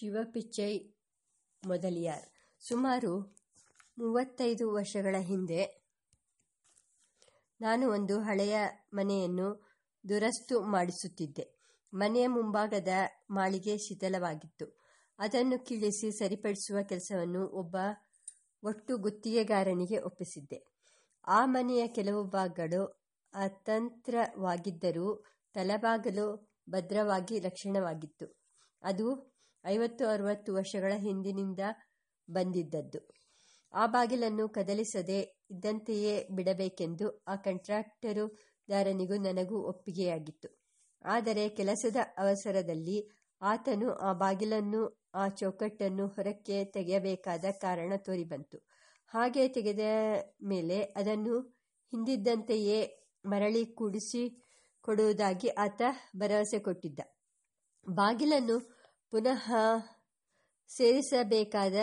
ಶಿವಪಿಚ್ಚೈ ಮೊದಲಿಯಾರ್. ಸುಮಾರು ಮೂವತ್ತೈದು ವರ್ಷಗಳ ಹಿಂದೆ ನಾನು ಒಂದು ಹಳೆಯ ಮನೆಯನ್ನು ದುರಸ್ತು ಮಾಡಿಸುತ್ತಿದ್ದೆ. ಮನೆಯ ಮುಂಭಾಗದ ಮಾಳಿಗೆ ಶಿಥಿಲವಾಗಿತ್ತು. ಅದನ್ನು ಕಿಳಿಸಿ ಸರಿಪಡಿಸುವ ಕೆಲಸವನ್ನು ಒಬ್ಬ ಒಟ್ಟು ಗುತ್ತಿಗೆಗಾರನಿಗೆ ಒಪ್ಪಿಸಿದ್ದೆ. ಆ ಮನೆಯ ಕೆಲವು ಭಾಗಗಳು ಅತಂತ್ರವಾಗಿದ್ದರೂ ತಲಬಾಗಲು ಭದ್ರವಾಗಿ ರಕ್ಷಣವಾಗಿತ್ತು. ಅದು ಐವತ್ತು ಅರವತ್ತು ವರ್ಷಗಳ ಹಿಂದಿನಿಂದ ಬಂದಿದ್ದದ್ದು. ಆ ಬಾಗಿಲನ್ನು ಕದಲಿಸದೆ ಇದ್ದಂತೆಯೇ ಬಿಡಬೇಕೆಂದು ಆ ಕಂಟ್ರಾಕ್ಟರುದಾರನಿಗೂ ನನಗೂ ಒಪ್ಪಿಗೆಯಾಗಿತ್ತು. ಆದರೆ ಕೆಲಸದ ಅವಸರದಲ್ಲಿ ಆತನು ಆ ಬಾಗಿಲನ್ನು, ಆ ಚೌಕಟ್ಟನ್ನು ಹೊರಕ್ಕೆ ತೆಗೆಯಬೇಕಾದ ಕಾರಣ ತೋರಿಬಂತು. ಹಾಗೆ ತೆಗೆದ ಮೇಲೆ ಅದನ್ನು ಹಿಂದಿದ್ದಂತೆಯೇ ಮರಳಿ ಕೂಡಿಸಿ ಕೊಡುವುದಾಗಿ ಆತ ಭರವಸೆ ಕೊಟ್ಟಿದ್ದ. ಬಾಗಿಲನ್ನು ಪುನಃ ಸೇರಿಸಬೇಕಾದ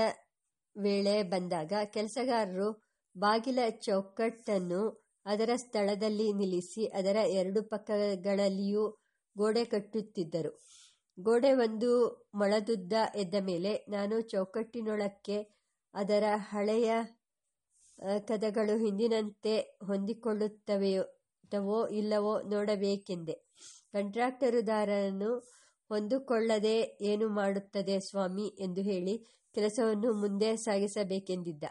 ವೇಳೆ ಬಂದಾಗ ಕೆಲಸಗಾರರು ಬಾಗಿಲ ಚೌಕಟ್ಟನ್ನು ಅದರ ಸ್ಥಳದಲ್ಲಿ ನಿಲ್ಲಿಸಿ ಅದರ ಎರಡು ಪಕ್ಕಗಳಲ್ಲಿಯೂ ಗೋಡೆ ಕಟ್ಟುತ್ತಿದ್ದರು. ಗೋಡೆ ಒಂದು ಮೊಳದುದ್ದ ಎದ್ದ ಮೇಲೆ ನಾನು ಚೌಕಟ್ಟಿನೊಳಕ್ಕೆ ಅದರ ಹಳೆಯ ಕದಗಳು ಹಿಂದಿನಂತೆ ಹೊಂದಿಕೊಳ್ಳುತ್ತವೆಯೋ ಇಲ್ಲವೋ ನೋಡಬೇಕೆಂದೆ. ಕಂಟ್ರಾಕ್ಟರುದಾರನು ಹೊಂದಿಕೊಳ್ಳದೆ ಏನು ಮಾಡುತ್ತದೆ ಸ್ವಾಮಿ ಎಂದು ಹೇಳಿ ಕೆಲಸವನ್ನು ಮುಂದೆ ಸಾಗಿಸಬೇಕೆಂದಿದ್ದ.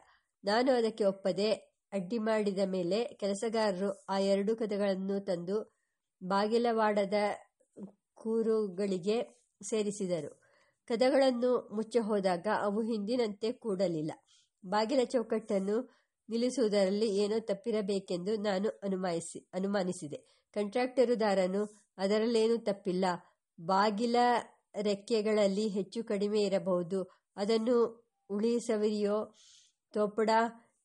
ನಾನು ಅದಕ್ಕೆ ಒಪ್ಪದೆ ಅಡ್ಡಿ ಮಾಡಿದ ಮೇಲೆ ಕೆಲಸಗಾರರು ಆ ಎರಡು ಕದಗಳನ್ನು ತಂದು ಬಾಗಿಲವಾಡದ ಕೂರುಗಳಿಗೆ ಸೇರಿಸಿದರು. ಕದಗಳನ್ನು ಮುಚ್ಚಿ ಹೋದಾಗ ಅವು ಹಿಂದಿನಂತೆ ಕೂಡಲಿಲ್ಲ. ಬಾಗಿಲ ಚೌಕಟ್ಟನ್ನು ನಿಲ್ಲಿಸುವುದರಲ್ಲಿ ಏನೋ ತಪ್ಪಿರಬೇಕೆಂದು ನಾನು ಅನುಮಾನಿಸಿ, ಅನುಮಾನಿಸಿದೆ. ಕಂಟ್ರಾಕ್ಟರುದಾರನು ಅದರಲ್ಲೇನೂ ತಪ್ಪಿಲ್ಲ. ಬಾಗಿಲ ರೆಕ್ಕೆಗಳಲ್ಲಿ ಹೆಚ್ಚು ಕಡಿಮೆ ಇರಬಹುದು. ಅದನ್ನು ಉಳಿಸವಿರಿಯೋ, ತೋಪುಡ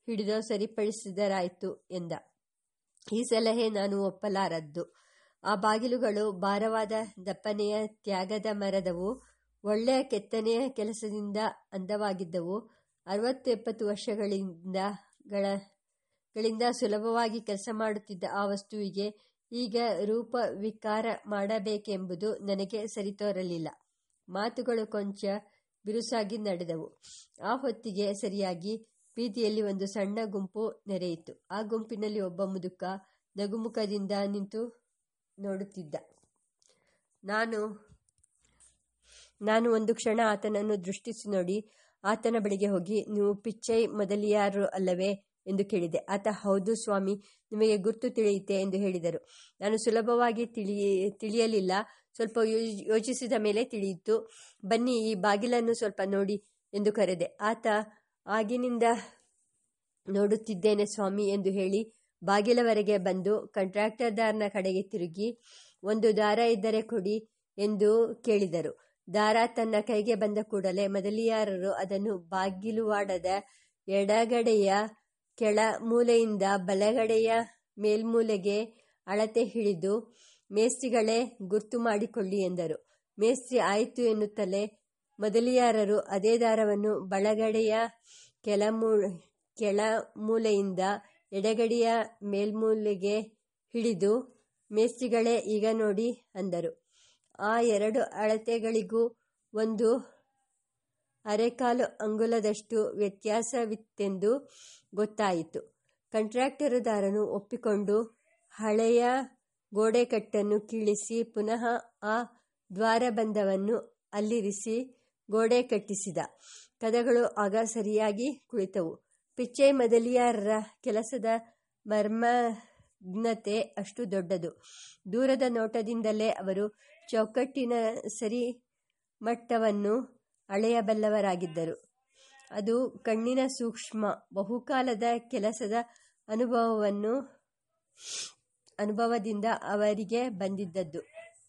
ಹಿಡಿದೋ ಸರಿಪಡಿಸಿದರಾಯಿತು ಎಂದ. ಈ ಸಲಹೆ ನಾನು ಒಪ್ಪಲಾರದ್ದು. ಆ ಬಾಗಿಲುಗಳು ಭಾರವಾದ ದಪ್ಪನೆಯ ತ್ಯಾಗದ ಮರದವು, ಒಳ್ಳೆಯ ಕೆತ್ತನೆಯ ಕೆಲಸದಿಂದ ಅಂದವಾಗಿದ್ದವು. ಅರವತ್ತು ಎಪ್ಪತ್ತು ವರ್ಷಗಳಿಂದ ಗಳಿಂದ ಸುಲಭವಾಗಿ ಕೆಲಸ ಮಾಡುತ್ತಿದ್ದ ಆ ವಸ್ತುವಿಗೆ ಈಗ ರೂಪ ವಿಕಾರ ಮಾಡಬೇಕೆಂಬುದು ನನಗೆ ಸರಿತೋರಲಿಲ್ಲ. ಮಾತುಗಳು ಕೊಂಚ ಬಿರುಸಾಗಿ ನಡೆದವು. ಆ ಹೊತ್ತಿಗೆ ಸರಿಯಾಗಿ ಬೀದಿಯಲ್ಲಿ ಒಂದು ಸಣ್ಣ ಗುಂಪು ನೆರೆಯಿತು ಆ ಗುಂಪಿನಲ್ಲಿ ಒಬ್ಬ ಮುದುಕ ನಗುಮುಖದಿಂದ ನಿಂತು ನೋಡುತ್ತಿದ್ದ. ನಾನು ನಾನು ಒಂದು ಕ್ಷಣ ಆತನನ್ನು ದೃಷ್ಟಿಸಿ ನೋಡಿ, ಆತನ ಬಳಿಗೆ ಹೋಗಿ, ನೀವು ಪಿಚ್ಚೈ ಮೊದಲಿಯಾರು ಅಲ್ಲವೇ? ಎಂದು ಕೇಳಿದೆ ಆತ, ಹೌದು ಸ್ವಾಮಿ, ನಿಮಗೆ ಗುರ್ತು ತಿಳಿಯುತ್ತೆ ಎಂದು ಹೇಳಿದರು. ನಾನು ಸುಲಭವಾಗಿ ತಿಳಿ, ತಿಳಿಯಲಿಲ್ಲ. ಸ್ವಲ್ಪ ಯೋಚಿಸಿದ ಮೇಲೆ ತಿಳಿಯಿತು. ಬನ್ನಿ, ಈ ಬಾಗಿಲನ್ನು ಸ್ವಲ್ಪ ನೋಡಿ ಎಂದು ಕರೆದೆ. ಆತ, ಆಗಿನಿಂದ ನೋಡುತ್ತಿದ್ದೇನೆ ಸ್ವಾಮಿ ಎಂದು ಹೇಳಿ ಬಾಗಿಲವರೆಗೆ ಬಂದು ಕಂಟ್ರಾಕ್ಟರ್ದಾರ್ನ ಕಡೆಗೆ ತಿರುಗಿ, ಒಂದು ದಾರ ಇದ್ದರೆ ಕೊಡಿ ಎಂದು ಕೇಳಿದರು. ದಾರ ತನ್ನ ಕೈಗೆ ಬಂದ ಕೂಡಲೇ ಮೊದಲಿಯಾರರು ಅದನ್ನು ಬಾಗಿಲುವಾಡದ ಎಡಗಡೆಯ ಕೆಳ ಮೂಲೆಯಿಂದ ಬಲಗಡೆಯ ಮೇಲ್ಮೂಲೆಗೆ ಅಳತೆ ಹಿಡಿದು ಮೇಸ್ತ್ರಿಗಳೇ ಗುರ್ತು ಮಾಡಿಕೊಳ್ಳಿ ಎಂದರು. ಮೇಸ್ತ್ರಿ ಆಯಿತು ಎನ್ನುತ್ತಲೇ ಮೊದಲಿಯಾರರು ಅದೇ ದಾರವನ್ನು ಬಲಗಡೆಯ ಕೆಳಮೂ ಕೆಳ ಮೂಲೆಯಿಂದ ಎಡಗಡೆಯ ಮೇಲ್ಮೂಲೆಗೆ ಹಿಡಿದು ಮೇಸ್ತ್ರಿಗಳೇ ಈಗ ನೋಡಿ ಅಂದರು. ಆ ಎರಡು ಅಳತೆಗಳಿಗೂ ಒಂದು ಅರೆಕಾಲು ಅಂಗುಲದಷ್ಟು ವ್ಯತ್ಯಾಸವಿತ್ತೆಂದು ಗೊತ್ತಾಯಿತು. ಕಂಟ್ರಾಕ್ಟರುದಾರನು ಒಪ್ಪಿಕೊಂಡು ಹಳೆಯ ಗೋಡೆಕಟ್ಟನ್ನು ಕೀಳಿಸಿ ಪುನಃ ಆ ದ್ವಾರಬಂಧವನ್ನು ಅಲ್ಲಿರಿಸಿ ಗೋಡೆ ಕಟ್ಟಿಸಿದ. ಕದಗಳು ಆಗ ಸರಿಯಾಗಿ ಕುಳಿತವು. ಪಿಚ್ಚೆ ಮದಲಿಯಾರರ ಕೆಲಸದ ಮರ್ಮಜ್ಞತೆ ಅಷ್ಟು ದೊಡ್ಡದು. ದೂರದ ನೋಟದಿಂದಲೇ ಅವರು ಚೌಕಟ್ಟಿನ ಸರಿ ಮಟ್ಟವನ್ನು ಅಳೆಯಬಲ್ಲವರಾಗಿದ್ದರು. ಅದು ಕಣ್ಣಿನ ಸೂಕ್ಷ್ಮ, ಬಹುಕಾಲದ ಕೆಲಸದ ಅನುಭವವನ್ನು, ಅನುಭವದಿಂದ ಅವರಿಗೆ ಬಂದಿದ್ದದ್ದು.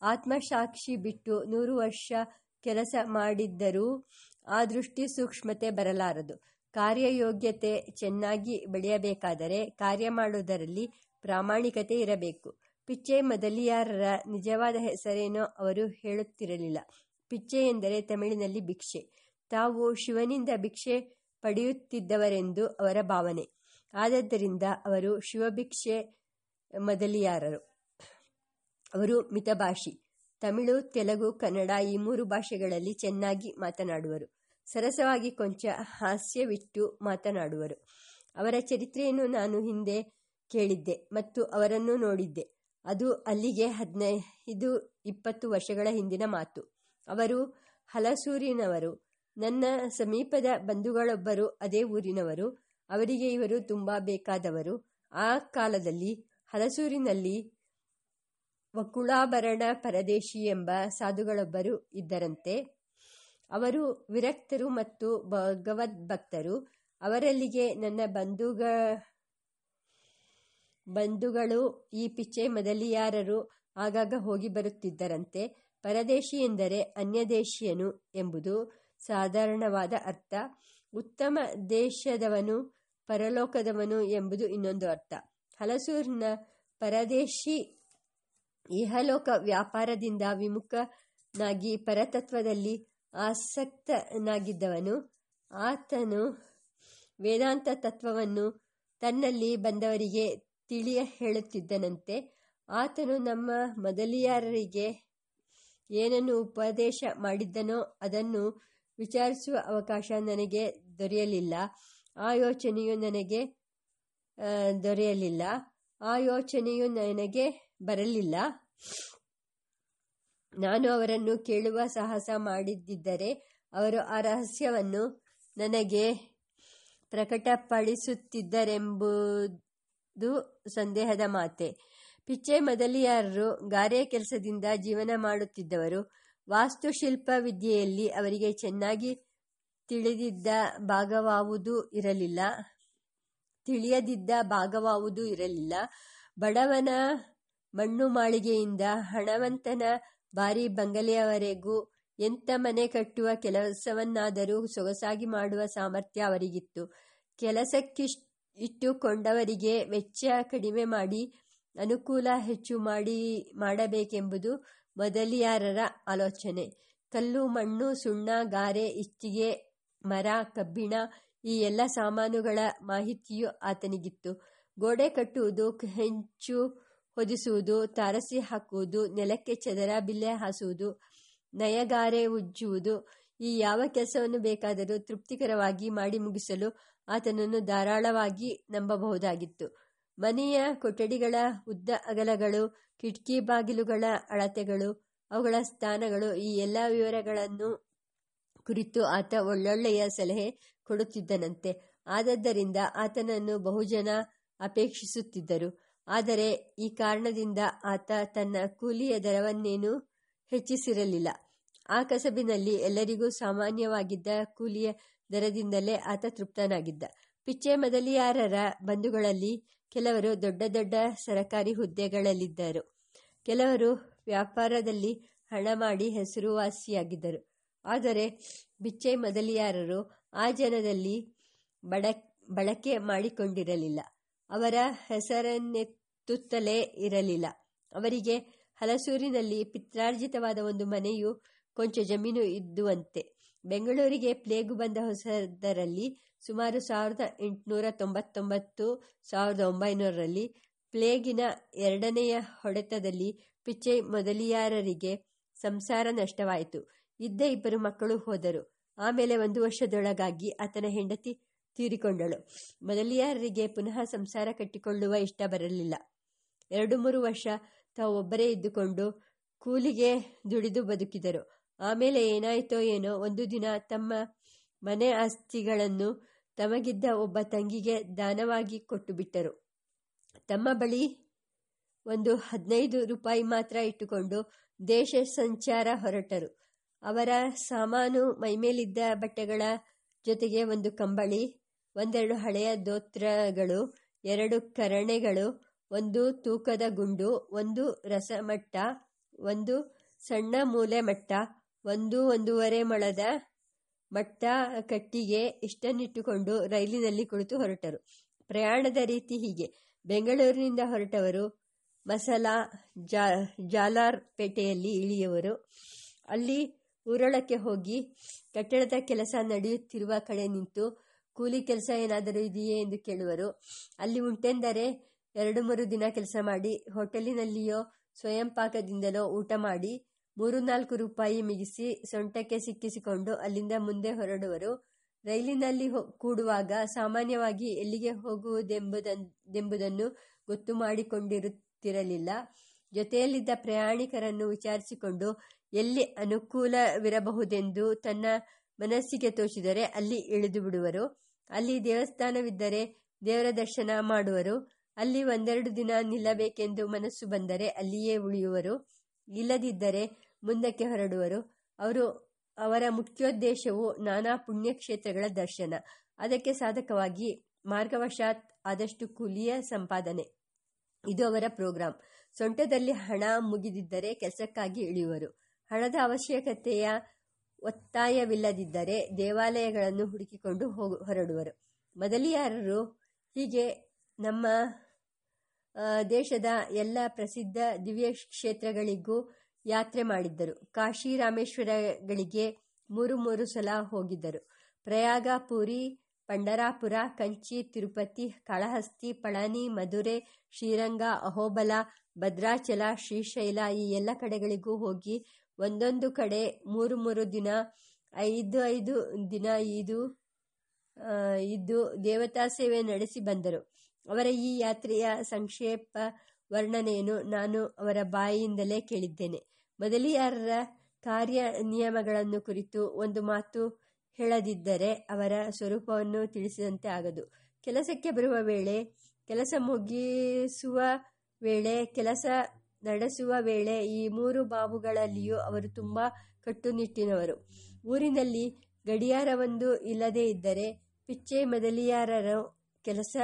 ಆತ್ಮಸಾಕ್ಷಿ ಬಿಟ್ಟು ನೂರು ವರ್ಷ ಕೆಲಸ ಮಾಡಿದ್ದರೂ ಆ ದೃಷ್ಟಿ ಸೂಕ್ಷ್ಮತೆ ಬರಲಾರದು. ಕಾರ್ಯಯೋಗ್ಯತೆ ಚೆನ್ನಾಗಿ ಬೆಳೆಯಬೇಕಾದರೆ ಕಾರ್ಯ ಮಾಡುವುದರಲ್ಲಿ ಪ್ರಾಮಾಣಿಕತೆ ಇರಬೇಕು. ಪಿಚ್ಚೆ ಮೊದಲಿಯಾರರ ನಿಜವಾದ ಹೆಸರೇನೋ ಅವರು ಹೇಳುತ್ತಿರಲಿಲ್ಲ. ಪಿಚ್ಚೆ ಎಂದರೆ ತಮಿಳಿನಲ್ಲಿ ಭಿಕ್ಷೆ. ತಾವು ಶಿವನಿಂದ ಭಿಕ್ಷೆ ಪಡೆಯುತ್ತಿದ್ದವರೆಂದು ಅವರ ಭಾವನೆ. ಆದ್ದರಿಂದ ಅವರು ಶಿವಭಿಕ್ಷೆ ಮೊದಲಿಯಾರರು. ಅವರು ಮಿತಭಾಷಿ. ತಮಿಳು, ತೆಲುಗು, ಕನ್ನಡ ಈ ಮೂರು ಭಾಷೆಗಳಲ್ಲಿ ಚೆನ್ನಾಗಿ ಮಾತನಾಡುವರು. ಸರಸವಾಗಿ ಕೊಂಚ ಹಾಸ್ಯವಿಟ್ಟು ಮಾತನಾಡುವರು. ಅವರ ಚರಿತ್ರೆಯನ್ನು ನಾನು ಹಿಂದೆ ಕೇಳಿದ್ದೆ ಮತ್ತು ಅವರನ್ನು ನೋಡಿದ್ದೆ. ಅದು ಅಲ್ಲಿಗೆ ಹದಿನೈದು, ಇಪ್ಪತ್ತು ವರ್ಷಗಳ ಹಿಂದಿನ ಮಾತು. ಅವರು ಹಲಸೂರಿನವರು. ನನ್ನ ಸಮೀಪದ ಬಂಧುಗಳೊಬ್ಬರು ಅದೇ ಊರಿನವರು. ಅವರಿಗೆ ಇವರು ತುಂಬ ಬೇಕಾದವರು. ಆ ಕಾಲದಲ್ಲಿ ಹಲಸೂರಿನಲ್ಲಿ ವಕುಳಾಭರಣ ಪರದೇಶಿ ಎಂಬ ಸಾಧುಗಳೊಬ್ಬರು ಇದ್ದರಂತೆ. ಅವರು ವಿರಕ್ತರು ಮತ್ತು ಭಗವದ್ಭಕ್ತರು ಅವರಲ್ಲಿಗೆ ನನ್ನ ಬಂಧುಗ, ಬಂಧುಗಳು ಈ ಪಿಚ್ಚೆ ಮೊದಲಿಯಾರರು ಆಗಾಗ ಹೋಗಿ ಬರುತ್ತಿದ್ದರಂತೆ. ಪರದೇಶಿ ಎಂದರೆ ಅನ್ಯದೇಶಿಯನು ಎಂಬುದು ಸಾಧಾರಣವಾದ ಅರ್ಥ. ಉತ್ತಮ ದೇಶದವನು ಪರಲೋಕದವನು ಎಂಬುದು ಇನ್ನೊಂದು ಅರ್ಥ. ಹಲಸೂರಿನ ಪರದೇಶಿ ಇಹಲೋಕ ವ್ಯಾಪಾರದಿಂದ ವಿಮುಖನಾಗಿ ಪರತತ್ವದಲ್ಲಿ ಆಸಕ್ತನಾಗಿದ್ದವನು. ಆತನು ವೇದಾಂತ ತತ್ವವನ್ನು ತನ್ನಲ್ಲಿ ಬಂದವರಿಗೆ ತಿಳಿಯ ಹೇಳುತ್ತಿದ್ದನಂತೆ. ಆತನು ನಮ್ಮ ಮೊದಲಿಯಾರರಿಗೆ ಏನನ್ನು ಉಪದೇಶ ಮಾಡಿದ್ದನೋ ಅದನ್ನು ವಿಚಾರಿಸುವ ಅವಕಾಶ ನನಗೆ ದೊರೆಯಲಿಲ್ಲ. ಆ ಯೋಚನೆಯು ನನಗೆ ದೊರೆಯಲಿಲ್ಲ. ಆ ಯೋಚನೆಯು ನನಗೆ ಬರಲಿಲ್ಲ. ನಾನು ಅವರನ್ನು ಕೇಳುವ ಸಾಹಸ ಮಾಡಿದ್ದರೆ ಅವರು ಆ ರಹಸ್ಯವನ್ನು ನನಗೆ ಪ್ರಕಟಪಡಿಸುತ್ತಿದ್ದರೆಂಬುದು ಸಂದೇಹದ ಮಾತೆ. ಪಿಚ್ಚೆ ಮೊದಲಿಯಾರರು ಗಾರೆ ಕೆಲಸದಿಂದ ಜೀವನ ಮಾಡುತ್ತಿದ್ದವರು. ವಾಸ್ತುಶಿಲ್ಪ ವಿದ್ಯೆಯಲ್ಲಿ ಅವರಿಗೆ ಚೆನ್ನಾಗಿ ತಿಳಿದಿದ್ದ ಭಾಗವಾವುದೂ ಇರಲಿಲ್ಲ. ತಿಳಿಯದಿದ್ದ ಭಾಗವಾವುದೂ ಇರಲಿಲ್ಲ. ಬಡವನ ಮಣ್ಣು ಮಾಳಿಗೆಯಿಂದ ಹಣವಂತನ ಬಾರಿ ಬಂಗಲೆಯವರೆಗೂ ಎಂಥ ಮನೆ ಕಟ್ಟುವ ಕೆಲಸವನ್ನಾದರೂ ಸೊಗಸಾಗಿ ಮಾಡುವ ಸಾಮರ್ಥ್ಯ ಅವರಿಗಿತ್ತು. ಕೆಲಸಕ್ಕಿಶ್, ಇಟ್ಟುಕೊಂಡವರಿಗೆ ವೆಚ್ಚ ಕಡಿಮೆ ಮಾಡಿ ಅನುಕೂಲ ಹೆಚ್ಚು ಮಾಡಿ ಮಾಡಬೇಕೆಂಬುದು ಮೊದಲಿಯಾರರ ಆಲೋಚನೆ. ಕಲ್ಲು, ಮಣ್ಣು, ಸುಣ್ಣ, ಗಾರೆ ಇಚ್ಚಿಗೆ ಮರ, ಕಬ್ಬಿಣ ಈ ಎಲ್ಲ ಸಾಮಾನುಗಳ ಮಾಹಿತಿಯು ಆತನಿಗಿತ್ತು. ಗೋಡೆ ಕಟ್ಟುವುದು, ಹೆಂಚು ಹೊದಿಸುವುದು, ತಾರಸಿ ಹಾಕುವುದು, ನೆಲಕ್ಕೆ ಚದರ ಬಿಲ್ಲೆ ಹಾಸುವುದು, ನಯಗಾರೆ ಉಜ್ಜುವುದು, ಈ ಯಾವ ಕೆಲಸವನ್ನು ಬೇಕಾದರೂ ತೃಪ್ತಿಕರವಾಗಿ ಮಾಡಿ ಮುಗಿಸಲು ಆತನನ್ನು ಧಾರಾಳವಾಗಿ ನಂಬಬಹುದಾಗಿತ್ತು. ಮನೆಯ ಕೊಠಡಿಗಳ ಉದ್ದ ಅಗಲಗಳು, ಕಿಟಕಿ ಬಾಗಿಲುಗಳ ಅಳತೆಗಳು, ಅವುಗಳ ಸ್ಥಾನಗಳು ಈ ಎಲ್ಲ ವಿವರಗಳನ್ನು ಕುರಿತು ಆತ ಒಳ್ಳೊಳ್ಳೆಯ ಸಲಹೆ ಕೊಡುತ್ತಿದ್ದನಂತೆ. ಆದದ್ದರಿಂದ ಆತನನ್ನು ಬಹುಜನ ಅಪೇಕ್ಷಿಸುತ್ತಿದ್ದರು. ಆದರೆ ಈ ಕಾರಣದಿಂದ ಆತ ತನ್ನ ಕೂಲಿಯ ದರವನ್ನೇನೂ ಹೆಚ್ಚಿಸಿರಲಿಲ್ಲ. ಆ ಕಸಬಿನಲ್ಲಿ ಎಲ್ಲರಿಗೂ ಸಾಮಾನ್ಯವಾಗಿದ್ದ ಕೂಲಿಯ ದರದಿಂದಲೇ ಆತ ತೃಪ್ತನಾಗಿದ್ದ. ಪಿಚ್ಚೆ ಮೊದಲಿಯಾರರ ಬಂಧುಗಳಲ್ಲಿ ಕೆಲವರು ದೊಡ್ಡ ದೊಡ್ಡ ಸರಕಾರಿ ಹುದ್ದೆಗಳಲ್ಲಿದ್ದರು. ಕೆಲವರು ವ್ಯಾಪಾರದಲ್ಲಿ ಹಣ ಮಾಡಿ ಹೆಸರುವಾಸಿಯಾಗಿದ್ದರು. ಆದರೆ ಬಿಚ್ಚೆ ಮೊದಲಿಯಾರರು ಆ ಜನದಲ್ಲಿ ಬಡ, ಬಳಕೆ ಮಾಡಿಕೊಂಡಿರಲಿಲ್ಲ. ಅವರ ಹೆಸರನ್ನೆತ್ತುತ್ತಲೇ ಇರಲಿಲ್ಲ. ಅವರಿಗೆ ಹಲಸೂರಿನಲ್ಲಿ ಪಿತ್ರಾರ್ಜಿತವಾದ ಒಂದು ಮನೆಯು ಕೊಂಚ ಜಮೀನು ಇದ್ದುವಂತೆ. ಬೆಂಗಳೂರಿಗೆ ಪ್ಲೇಗು ಬಂದ ಹೊಸದರಲ್ಲಿ ಸುಮಾರು ಸಾವಿರದ ಎಂಟುನೂರ ತೊಂಬತ್ತೊಂಬತ್ತು, ಸಾವಿರದ ಒಂಬೈನೂರರಲ್ಲಿ ಪ್ಲೇಗಿನ ಎರಡನೆಯ ಹೊಡೆತದಲ್ಲಿ ಪಿಚ್ಚೈ ಮೊದಲಿಯಾರರಿಗೆ ಸಂಸಾರ ನಷ್ಟವಾಯಿತು. ಇದ್ದ ಇಬ್ಬರು ಮಕ್ಕಳು ಹೋದರು. ಆಮೇಲೆ ಒಂದು ವರ್ಷದೊಳಗಾಗಿ ಆತನ ಹೆಂಡತಿ ತೀರಿಕೊಂಡಳು. ಮೊದಲಿಯಾರರಿಗೆ ಪುನಃ ಸಂಸಾರ ಕಟ್ಟಿಕೊಳ್ಳುವ ಇಷ್ಟ ಬರಲಿಲ್ಲ. ಎರಡು ಮೂರು ವರ್ಷ ತಾವು ಒಬ್ಬರೇ ಇದ್ದುಕೊಂಡು ಕೂಲಿಗೆ ದುಡಿದು ಬದುಕಿದರು. ಆಮೇಲೆ ಏನಾಯಿತೋ ಏನೋ ಒಂದು ದಿನ ತಮ್ಮ ಮನೆ ಆಸ್ತಿಗಳನ್ನು ತಮಗಿದ್ದ ಒಬ್ಬ ತಂಗಿಗೆ ದಾನವಾಗಿ ಕೊಟ್ಟು ಬಿಟ್ಟರು. ತಮ್ಮ ಬಳಿ ಒಂದು ಹದಿನೈದು ರೂಪಾಯಿ ಮಾತ್ರ ಇಟ್ಟುಕೊಂಡು ದೇಶ ಸಂಚಾರ ಹೊರಟರು. ಅವರ ಸಾಮಾನು ಮೈಮೇಲಿದ್ದ ಬಟ್ಟೆಗಳ ಜೊತೆಗೆ ಒಂದು ಕಂಬಳಿ, ಒಂದೆರಡು ಹಳೆಯ ದೋತ್ರಗಳು, ಎರಡು ಕರಣೆಗಳು, ಒಂದು ತೂಕದ ಗುಂಡು, ಒಂದು ರಸಮಟ್ಟ, ಒಂದು ಸಣ್ಣ ಮೂಲೆ ಮಟ್ಟ ಒಂದು ಒಂದೂವರೆ ಮೊಳದ ಮಟ್ಟ ಕಟ್ಟಿಗೆ ಇಷ್ಟನ್ನಿಟ್ಟುಕೊಂಡು ರೈಲಿನಲ್ಲಿ ಕುಳಿತು ಹೊರಟರು. ಪ್ರಯಾಣದ ರೀತಿ ಹೀಗೆ. ಬೆಂಗಳೂರಿನಿಂದ ಹೊರಟವರು ಮಸಾಲಾ, ಜಾ, ಜಾಲಾರ್ ಪೇಟೆಯಲ್ಲಿ ಇಳಿಯವರು. ಅಲ್ಲಿ ಊರೊಳಕ್ಕೆ ಹೋಗಿ ಕಟ್ಟಡದ ಕೆಲಸ ನಡೆಯುತ್ತಿರುವ ಕಡೆ ನಿಂತು ಕೂಲಿ ಕೆಲಸ ಏನಾದರೂ ಇದೆಯೇ ಎಂದು ಕೇಳುವರು. ಅಲ್ಲಿ ಉಂಟೆಂದರೆ ಎರಡು ಮೂರು ದಿನ ಕೆಲಸ ಮಾಡಿ, ಹೋಟೆಲಿನಲ್ಲಿಯೋ ಸ್ವಯಂ ಪಾಕದಿಂದಲೋ ಊಟ ಮಾಡಿ ಮೂರು ನಾಲ್ಕು ರೂಪಾಯಿ ಮಿಗಿಸಿ ಸೊಂಟಕ್ಕೆ ಸಿಕ್ಕಿಸಿಕೊಂಡು ಅಲ್ಲಿಂದ ಮುಂದೆ ಹೊರಡುವರು. ರೈಲಿನಲ್ಲಿ ಕೂಡುವಾಗ ಸಾಮಾನ್ಯವಾಗಿ ಎಲ್ಲಿಗೆ ಹೋಗುವುದೆಂಬುದೆಂಬುದನ್ನು ಗೊತ್ತು ಮಾಡಿಕೊಂಡಿರುತ್ತಿರಲಿಲ್ಲ. ಜೊತೆಯಲ್ಲಿದ್ದ ಪ್ರಯಾಣಿಕರನ್ನು ವಿಚಾರಿಸಿಕೊಂಡು ಎಲ್ಲಿ ಅನುಕೂಲವಿರಬಹುದೆಂದು ತನ್ನ ಮನಸ್ಸಿಗೆ ತೋಚಿದರೆ ಅಲ್ಲಿ ಇಳಿದು ಬಿಡುವರು. ಅಲ್ಲಿ ದೇವಸ್ಥಾನವಿದ್ದರೆ ದೇವರ ದರ್ಶನ ಮಾಡುವರು. ಅಲ್ಲಿ ಒಂದೆರಡು ದಿನ ನಿಲ್ಲಬೇಕೆಂದು ಮನಸ್ಸು ಬಂದರೆ ಅಲ್ಲಿಯೇ ಉಳಿಯುವರು. ಇಲ್ಲದಿದ್ದರೆ ಮುಂದಕ್ಕೆ ಹೊರಡುವರು. ಅವರು ಅವರ ಮುಖ್ಯೋದ್ದೇಶವು ನಾನಾ ಪುಣ್ಯಕ್ಷೇತ್ರಗಳ ದರ್ಶನ. ಅದಕ್ಕೆ ಸಾಧಕವಾಗಿ ಮಾರ್ಗವಶಾತ್ ಆದಷ್ಟು ಕೂಲಿಯ ಸಂಪಾದನೆ. ಇದು ಅವರ ಪ್ರೋಗ್ರಾಂ. ಸೊಂಟದಲ್ಲಿ ಹಣ ಮುಗಿದಿದ್ದರೆ ಕೆಲಸಕ್ಕಾಗಿ ಇಳಿಯುವರು. ಹಣದ ಅವಶ್ಯಕತೆಯ ಒತ್ತಾಯವಿಲ್ಲದಿದ್ದರೆ ದೇವಾಲಯಗಳನ್ನು ಹುಡುಕಿಕೊಂಡು ಹೊರಡುವರು. ಮೊದಲಿಯಾರರು ಹೀಗೆ ನಮ್ಮ ದೇಶದ ಎಲ್ಲ ಪ್ರಸಿದ್ಧ ದಿವ್ಯ ಕ್ಷೇತ್ರಗಳಿಗೂ ಯಾತ್ರೆ ಮಾಡಿದ್ದರು. ಕಾಶಿ ರಾಮೇಶ್ವರಗಳಿಗೆ ಮೂರು ಮೂರು ಸಲ ಹೋಗಿದ್ದರು. ಪ್ರಯಾಗ, ಪುರಿ, ಪಂಡರಾಪುರ, ಕಂಚಿ, ತಿರುಪತಿ, ಕಾಳಹಸ್ತಿ, ಪಳನಿ, ಮಧುರೆ, ಶ್ರೀರಂಗ, ಅಹೋಬಲ, ಭದ್ರಾಚಲ, ಶ್ರೀಶೈಲ ಈ ಎಲ್ಲ ಕಡೆಗಳಿಗೂ ಹೋಗಿ ಒಂದೊಂದು ಕಡೆ ಮೂರು ಮೂರು ದಿನ, ಐದು ಐದು ದಿನ ಇದು ಇದ್ದು ದೇವತಾ ಸೇವೆ ನಡೆಸಿ ಬಂದರು. ಅವರ ಈ ಯಾತ್ರೆಯ ಸಂಕ್ಷೇಪ ವರ್ಣನೆಯನ್ನು ನಾನು ಅವರ ಬಾಯಿಯಿಂದಲೇ ಕೇಳಿದ್ದೇನೆ. ಮೊದಲಿಯಾರರ ಕಾರ್ಯ ನಿಯಮಗಳನ್ನು ಕುರಿತು ಒಂದು ಮಾತು ಹೇಳದಿದ್ದರೆ ಅವರ ಸ್ವರೂಪವನ್ನು ತಿಳಿಸಿದಂತೆ ಆಗದು. ಕೆಲಸಕ್ಕೆ ಬರುವ ವೇಳೆ, ಕೆಲಸ ಮುಗಿಸುವ ವೇಳೆ, ಕೆಲಸ ನಡೆಸುವ ವೇಳೆ ಈ ಮೂರು ಬಾಬುಗಳಲ್ಲಿಯೂ ಅವರು ತುಂಬ ಕಟ್ಟುನಿಟ್ಟಿನವರು. ಊರಿನಲ್ಲಿ ಗಡಿಯಾರವೊಂದು ಇಲ್ಲದೇ ಇದ್ದರೆ, ಪಿಚ್ಚೆ ಮೊದಲಿಯಾರರು ಕೆಲಸ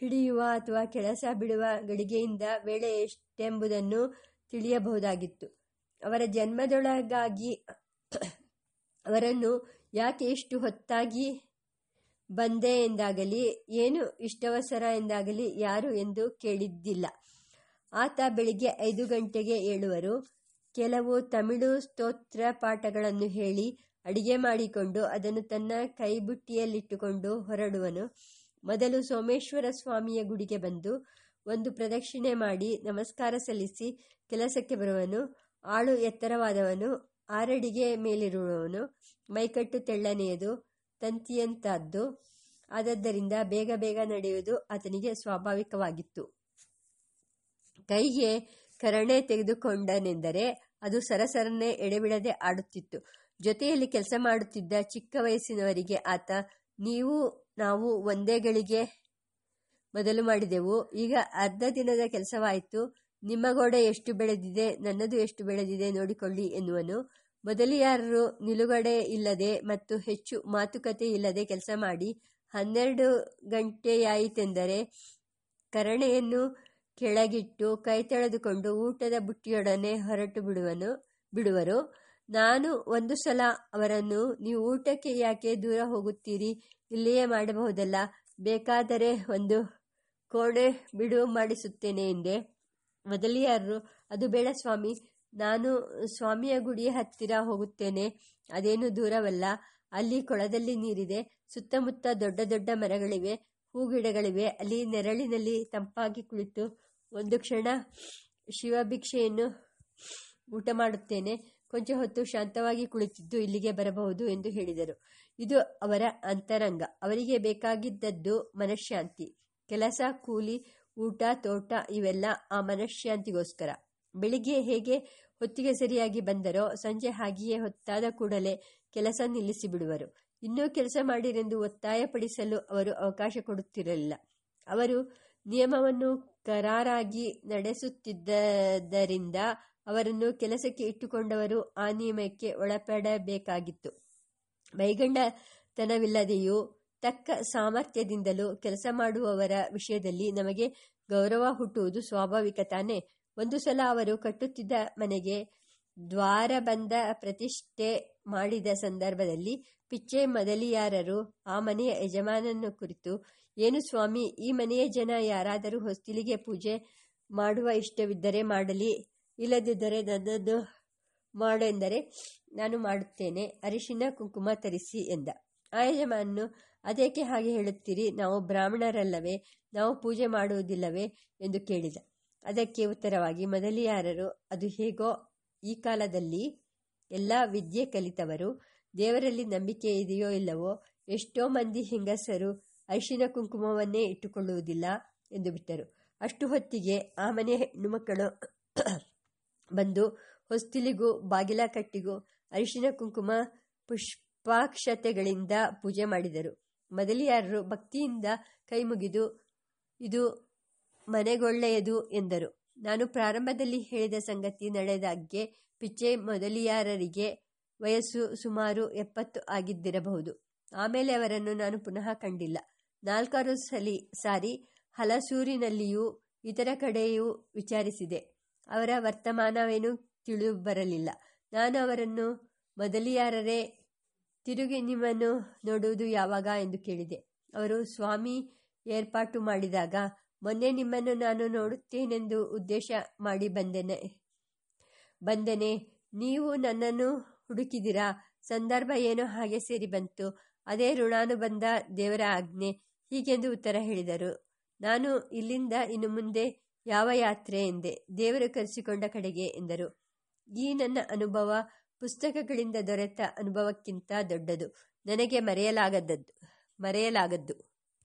ಹಿಡಿಯುವ ಅಥವಾ ಕೆಲಸ ಬಿಡುವ ಗಳಿಗೆಯಿಂದ ವೇಳೆ ಎಷ್ಟೆಂಬುದನ್ನು ತಿಳಿಯಬಹುದಾಗಿತ್ತು. ಅವರ ಜನ್ಮದೊಳಗಾಗಿ ಅವರನ್ನು ಯಾಕೆ ಇಷ್ಟು ಹೊತ್ತಾಗಿ ಬಂದೆ ಎಂದಾಗಲಿ, ಏನು ಇಷ್ಟವಸರ ಎಂದಾಗಲಿ ಯಾರು ಎಂದು ಕೇಳಿದ್ದಿಲ್ಲ. ಆತ ಬೆಳಿಗ್ಗೆ ಐದು ಗಂಟೆಗೆ ಏಳುವರು. ಕೆಲವು ತಮಿಳು ಸ್ತೋತ್ರ ಪಾಠಗಳನ್ನು ಹೇಳಿ ಅಡಿಗೆ ಮಾಡಿಕೊಂಡು ಅದನ್ನು ತನ್ನ ಕೈಬುಟ್ಟಿಯಲ್ಲಿಟ್ಟುಕೊಂಡು ಹೊರಡುವನು. ಮೊದಲು ಸೋಮೇಶ್ವರ ಸ್ವಾಮಿಯ ಗುಡಿಗೆ ಬಂದು ಒಂದು ಪ್ರದಕ್ಷಿಣೆ ಮಾಡಿ ನಮಸ್ಕಾರ ಸಲ್ಲಿಸಿ ಕೆಲಸಕ್ಕೆ ಬರುವನು. ಆಳು ಎತ್ತರವಾದವನು, ಆರಡಿಗೆ ಮೇಲಿರುವವನು, ಮೈಕಟ್ಟು ತೆಳ್ಳನೆಯದು ತಂತಿಯಂತದ್ದು ಆದದ್ದರಿಂದ ಬೇಗ ಬೇಗ ನಡೆಯುವುದು ಆತನಿಗೆ ಸ್ವಾಭಾವಿಕವಾಗಿತ್ತು. ಕೈಗೆ ಕರಣೆ ತೆಗೆದುಕೊಂಡನೆಂದರೆ ಅದು ಸರಸರನೆ ಎಡೆಬಿಡದೆ ಆಡುತ್ತಿತ್ತು. ಜೊತೆಯಲ್ಲಿ ಕೆಲಸ ಮಾಡುತ್ತಿದ್ದ ಚಿಕ್ಕ ವಯಸ್ಸಿನವರಿಗೆ ಆತ ನೀವು, ನಾವು ಒಂದೇ ಗಳಿಗೆ ಮೊದಲು ಮಾಡಿದೆವು. ಈಗ ಅರ್ಧ ದಿನದ ಕೆಲಸವಾಯಿತು. ನಿಮ್ಮ ಗೋಡೆ ಎಷ್ಟು ಬೆಳೆದಿದೆ, ನನ್ನದು ಎಷ್ಟು ಬೆಳೆದಿದೆ ನೋಡಿಕೊಳ್ಳಿ ಎನ್ನುವನು. ಮೊದಲಿಯಾರರು ನಿಲುಗಡೆ ಇಲ್ಲದೆ ಮತ್ತು ಹೆಚ್ಚು ಮಾತುಕತೆ ಇಲ್ಲದೆ ಕೆಲಸ ಮಾಡಿ ಹನ್ನೆರಡು ಗಂಟೆಯಾಯಿತೆಂದರೆ ಕರಣೆಯನ್ನು ಕೆಳಗಿಟ್ಟು ಕೈ ತೆಳೆದುಕೊಂಡು ಊಟದ ಬುಟ್ಟಿಯೊಡನೆ ಹೊರಟು ಬಿಡುವನು ಬಿಡುವರು. ನಾನು ಒಂದು ಸಲ ಅವರನ್ನು, ನೀವು ಊಟಕ್ಕೆ ಯಾಕೆ ದೂರ ಹೋಗುತ್ತೀರಿ? ಇಲ್ಲಿಯೇ ಮಾಡಬಹುದಲ್ಲ? ಬೇಕಾದರೆ ಒಂದು ಕೋಣೆ ಬಿಡು ಮಾಡಿಸುತ್ತೇನೆ ಎಂದೆ. ಮೊದಲಿಯಾರರು, ಅದು ಬೇಡ ಸ್ವಾಮಿ. ನಾನು ಸ್ವಾಮಿಯ ಗುಡಿಯ ಹತ್ತಿರ ಹೋಗುತ್ತೇನೆ. ಅದೇನು ದೂರವಲ್ಲ. ಅಲ್ಲಿ ಕೊಳದಲ್ಲಿ ನೀರಿದೆ. ಸುತ್ತಮುತ್ತ ದೊಡ್ಡ ದೊಡ್ಡ ಮರಗಳಿವೆ. ಹೂಗಿಡಗಳಿವೆ. ಅಲ್ಲಿ ನೆರಳಿನಲ್ಲಿ ತಂಪಾಗಿ ಕುಳಿತು ಒಂದು ಕ್ಷಣ ಶಿವಭಿಕ್ಷೆಯನ್ನು ಊಟ ಮಾಡುತ್ತೇನೆ ಕೊಂಚ ಹೊತ್ತು ಶಾಂತವಾಗಿ ಕುಳಿತಿದ್ದು ಇಲ್ಲಿಗೆ ಬರಬಹುದು ಎಂದು ಹೇಳಿದರು. ಇದು ಅವರ ಅಂತರಂಗ. ಅವರಿಗೆ ಬೇಕಾಗಿದ್ದದ್ದು ಮನಃಶಾಂತಿ ಕೆಲಸ, ಕೂಲಿ, ಊಟ, ತೋಟ ಇವೆಲ್ಲ ಆ ಮನಃಶಾಂತಿಗೋಸ್ಕರ ಬೆಳಿಗ್ಗೆ ಹೇಗೆ ಹೊತ್ತಿಗೆ ಸರಿಯಾಗಿ ಬಂದರೋ ಸಂಜೆ ಹಾಗೆಯೇ ಹೊತ್ತಾದ ಕೂಡಲೇ ಕೆಲಸ ನಿಲ್ಲಿಸಿ ಬಿಡುವರು ಇನ್ನೂ ಕೆಲಸ ಮಾಡಿರೆಂದು ಒತ್ತಾಯಪಡಿಸಲು ಅವರು ಅವಕಾಶ ಕೊಡುತ್ತಿರಲಿಲ್ಲ. ಅವರು ನಿಯಮವನ್ನು ಕರಾರಾಗಿ ನಡೆಸುತ್ತಿದ್ದರಿಂದ ಅವರನ್ನು ಕೆಲಸಕ್ಕೆ ಇಟ್ಟುಕೊಂಡವರು ಆ ನಿಯಮಕ್ಕೆ ಒಳಪಡಬೇಕಾಗಿತ್ತು. ವೈಗಂಡತನವಿಲ್ಲದೆಯೂ ತಕ್ಕ ಸಾಮರ್ಥ್ಯದಿಂದಲೂ ಕೆಲಸ ಮಾಡುವವರ ವಿಷಯದಲ್ಲಿ ನಮಗೆ ಗೌರವ ಹುಟ್ಟುವುದು ಸ್ವಾಭಾವಿಕ ತಾನೆ. ಒಂದು ಸಲ ಅವರು ಕಟ್ಟುತ್ತಿದ್ದ ಮನೆಗೆ ದ್ವಾರ ಬಂದ ಪ್ರತಿಷ್ಠೆ ಮಾಡಿದ ಸಂದರ್ಭದಲ್ಲಿ ಪಿಚ್ಚೆ ಮೊದಲಿಯಾರರು ಆ ಮನೆಯ ಯಜಮಾನನ ಕುರಿತು, ಏನು ಸ್ವಾಮಿ, ಈ ಮನೆಯ ಜನ ಯಾರಾದರೂ ಹೊಸ್ತಿಲಿಗೆ ಪೂಜೆ ಮಾಡುವ ಇಷ್ಟವಿದ್ದರೆ ಮಾಡಲಿ ಇಲ್ಲದಿದ್ದರೆ ನನ್ನನ್ನು ಮಾಡೆಂದರೆ ನಾನು ಮಾಡುತ್ತೇನೆ. ಅರಿಶಿನ ಕುಂಕುಮ ತರಿಸಿ ಎಂದ. ಆ ಯಜಮಾನನು ಅದೇಕೆ ಹಾಗೆ ಹೇಳುತ್ತೀರಿ? ನಾವು ಬ್ರಾಹ್ಮಣರಲ್ಲವೇ? ನಾವು ಪೂಜೆ ಮಾಡುವುದಿಲ್ಲವೇ? ಎಂದು ಕೇಳಿದ. ಅದಕ್ಕೆ ಉತ್ತರವಾಗಿ, ಮೊದಲಿಯಾರರು, ಅದು ಹೇಗೋ, ಈ ಕಾಲದಲ್ಲಿ ಎಲ್ಲ ವಿದ್ಯೆ ಕಲಿತವರು, ದೇವರಲ್ಲಿ ನಂಬಿಕೆ ಇದೆಯೋ ಇಲ್ಲವೋ, ಎಷ್ಟೋ ಮಂದಿ ಹೆಂಗಸರು ಅರಿಶಿನ ಕುಂಕುಮವನ್ನೇ ಇಟ್ಟುಕೊಳ್ಳುವುದಿಲ್ಲ? ಎಂದು ಬಿಟ್ಟರು. ಅಷ್ಟು ಹೊತ್ತಿಗೆ ಆ ಮನೆ ಹೆಣ್ಣು ಮಕ್ಕಳು ಬಂದು ಹೊಸ್ತಿಲಿಗೂ ಬಾಗಿಲ ಕಟ್ಟಿಗೂ ಅರಿಶಿನ ಕುಂಕುಮ, ಪುಷ್ಪಾಕ್ಷತೆಗಳಿಂದ ಪೂಜೆ ಮಾಡಿದರು. ಮೊದಲಿಯಾರರು ಭಕ್ತಿಯಿಂದ ಕೈ ಮುಗಿದು ಇದು ಮನೆಗೊಳ್ಳೆಯದು ಎಂದರು. ನಾನು ಪ್ರಾರಂಭದಲ್ಲಿ ಹೇಳಿದ ಸಂಗತಿ ನಡೆದಾಗ್ಗೆ ಪಿಚ್ಚೆ ಮೊದಲಿಯಾರರಿಗೆ ವಯಸ್ಸು ಸುಮಾರು ಎಪ್ಪತ್ತು ಆಗಿದ್ದಿರಬಹುದು. ಆಮೇಲೆ ಅವರನ್ನು ನಾನು ಪುನಃ ಕಂಡಿಲ್ಲ. ನಾಲ್ಕಾರು ಸಲಿ ಸಾರಿ ಹಲಸೂರಿನಲ್ಲಿಯೂ ಇತರ ಕಡೆಯೂ ವಿಚಾರಿಸಿದೆ. ಅವರ ವರ್ತಮಾನವೇನೂ ತಿಳಿದು ಬರಲಿಲ್ಲ ನಾನು ಅವರನ್ನು ಮೊದಲಿಯಾರರೇ ತಿರುಗಿ ನಿಮ್ಮನ್ನು ನೋಡುವುದು ಯಾವಾಗ ಎಂದು ಕೇಳಿದೆ. ಅವರು ಸ್ವಾಮಿ ಏರ್ಪಾಟು ಮಾಡಿದಾಗ, ಮೊನ್ನೆ ನಿಮ್ಮನ್ನು ನಾನು ನೋಡುತ್ತೇನೆಂದು ಉದ್ದೇಶ ಮಾಡಿ ಬಂದೆನೆ ಬಂದೆನೆ. ನೀವು ನನ್ನನ್ನು ಹುಡುಕಿದಿರಾ ಸಂದರ್ಭ ಏನೋ ಹಾಗೆ ಸೇರಿ ಬಂತು. ಅದೇ ಋಣಾನುಬಂಧ ದೇವರ ಆಜ್ಞೆ. ಹೀಗೆಂದು ಉತ್ತರ ಹೇಳಿದರು. ನಾನು ಇಲ್ಲಿಂದ ಇನ್ನು ಮುಂದೆ ಯಾವ ಯಾತ್ರೆ ಎಂದೆ ದೇವರು ಕರೆಸಿಕೊಂಡ ಕಡೆಗೆ ಎಂದರು. ಈ ನನ್ನ ಅನುಭವ ಪುಸ್ತಕಗಳಿಂದ ದೊರೆತ ಅನುಭವಕ್ಕಿಂತ ದೊಡ್ಡದು. ನನಗೆ ಮರೆಯಲಾಗದದ್ದು ಮರೆಯಲಾಗದ್ದು.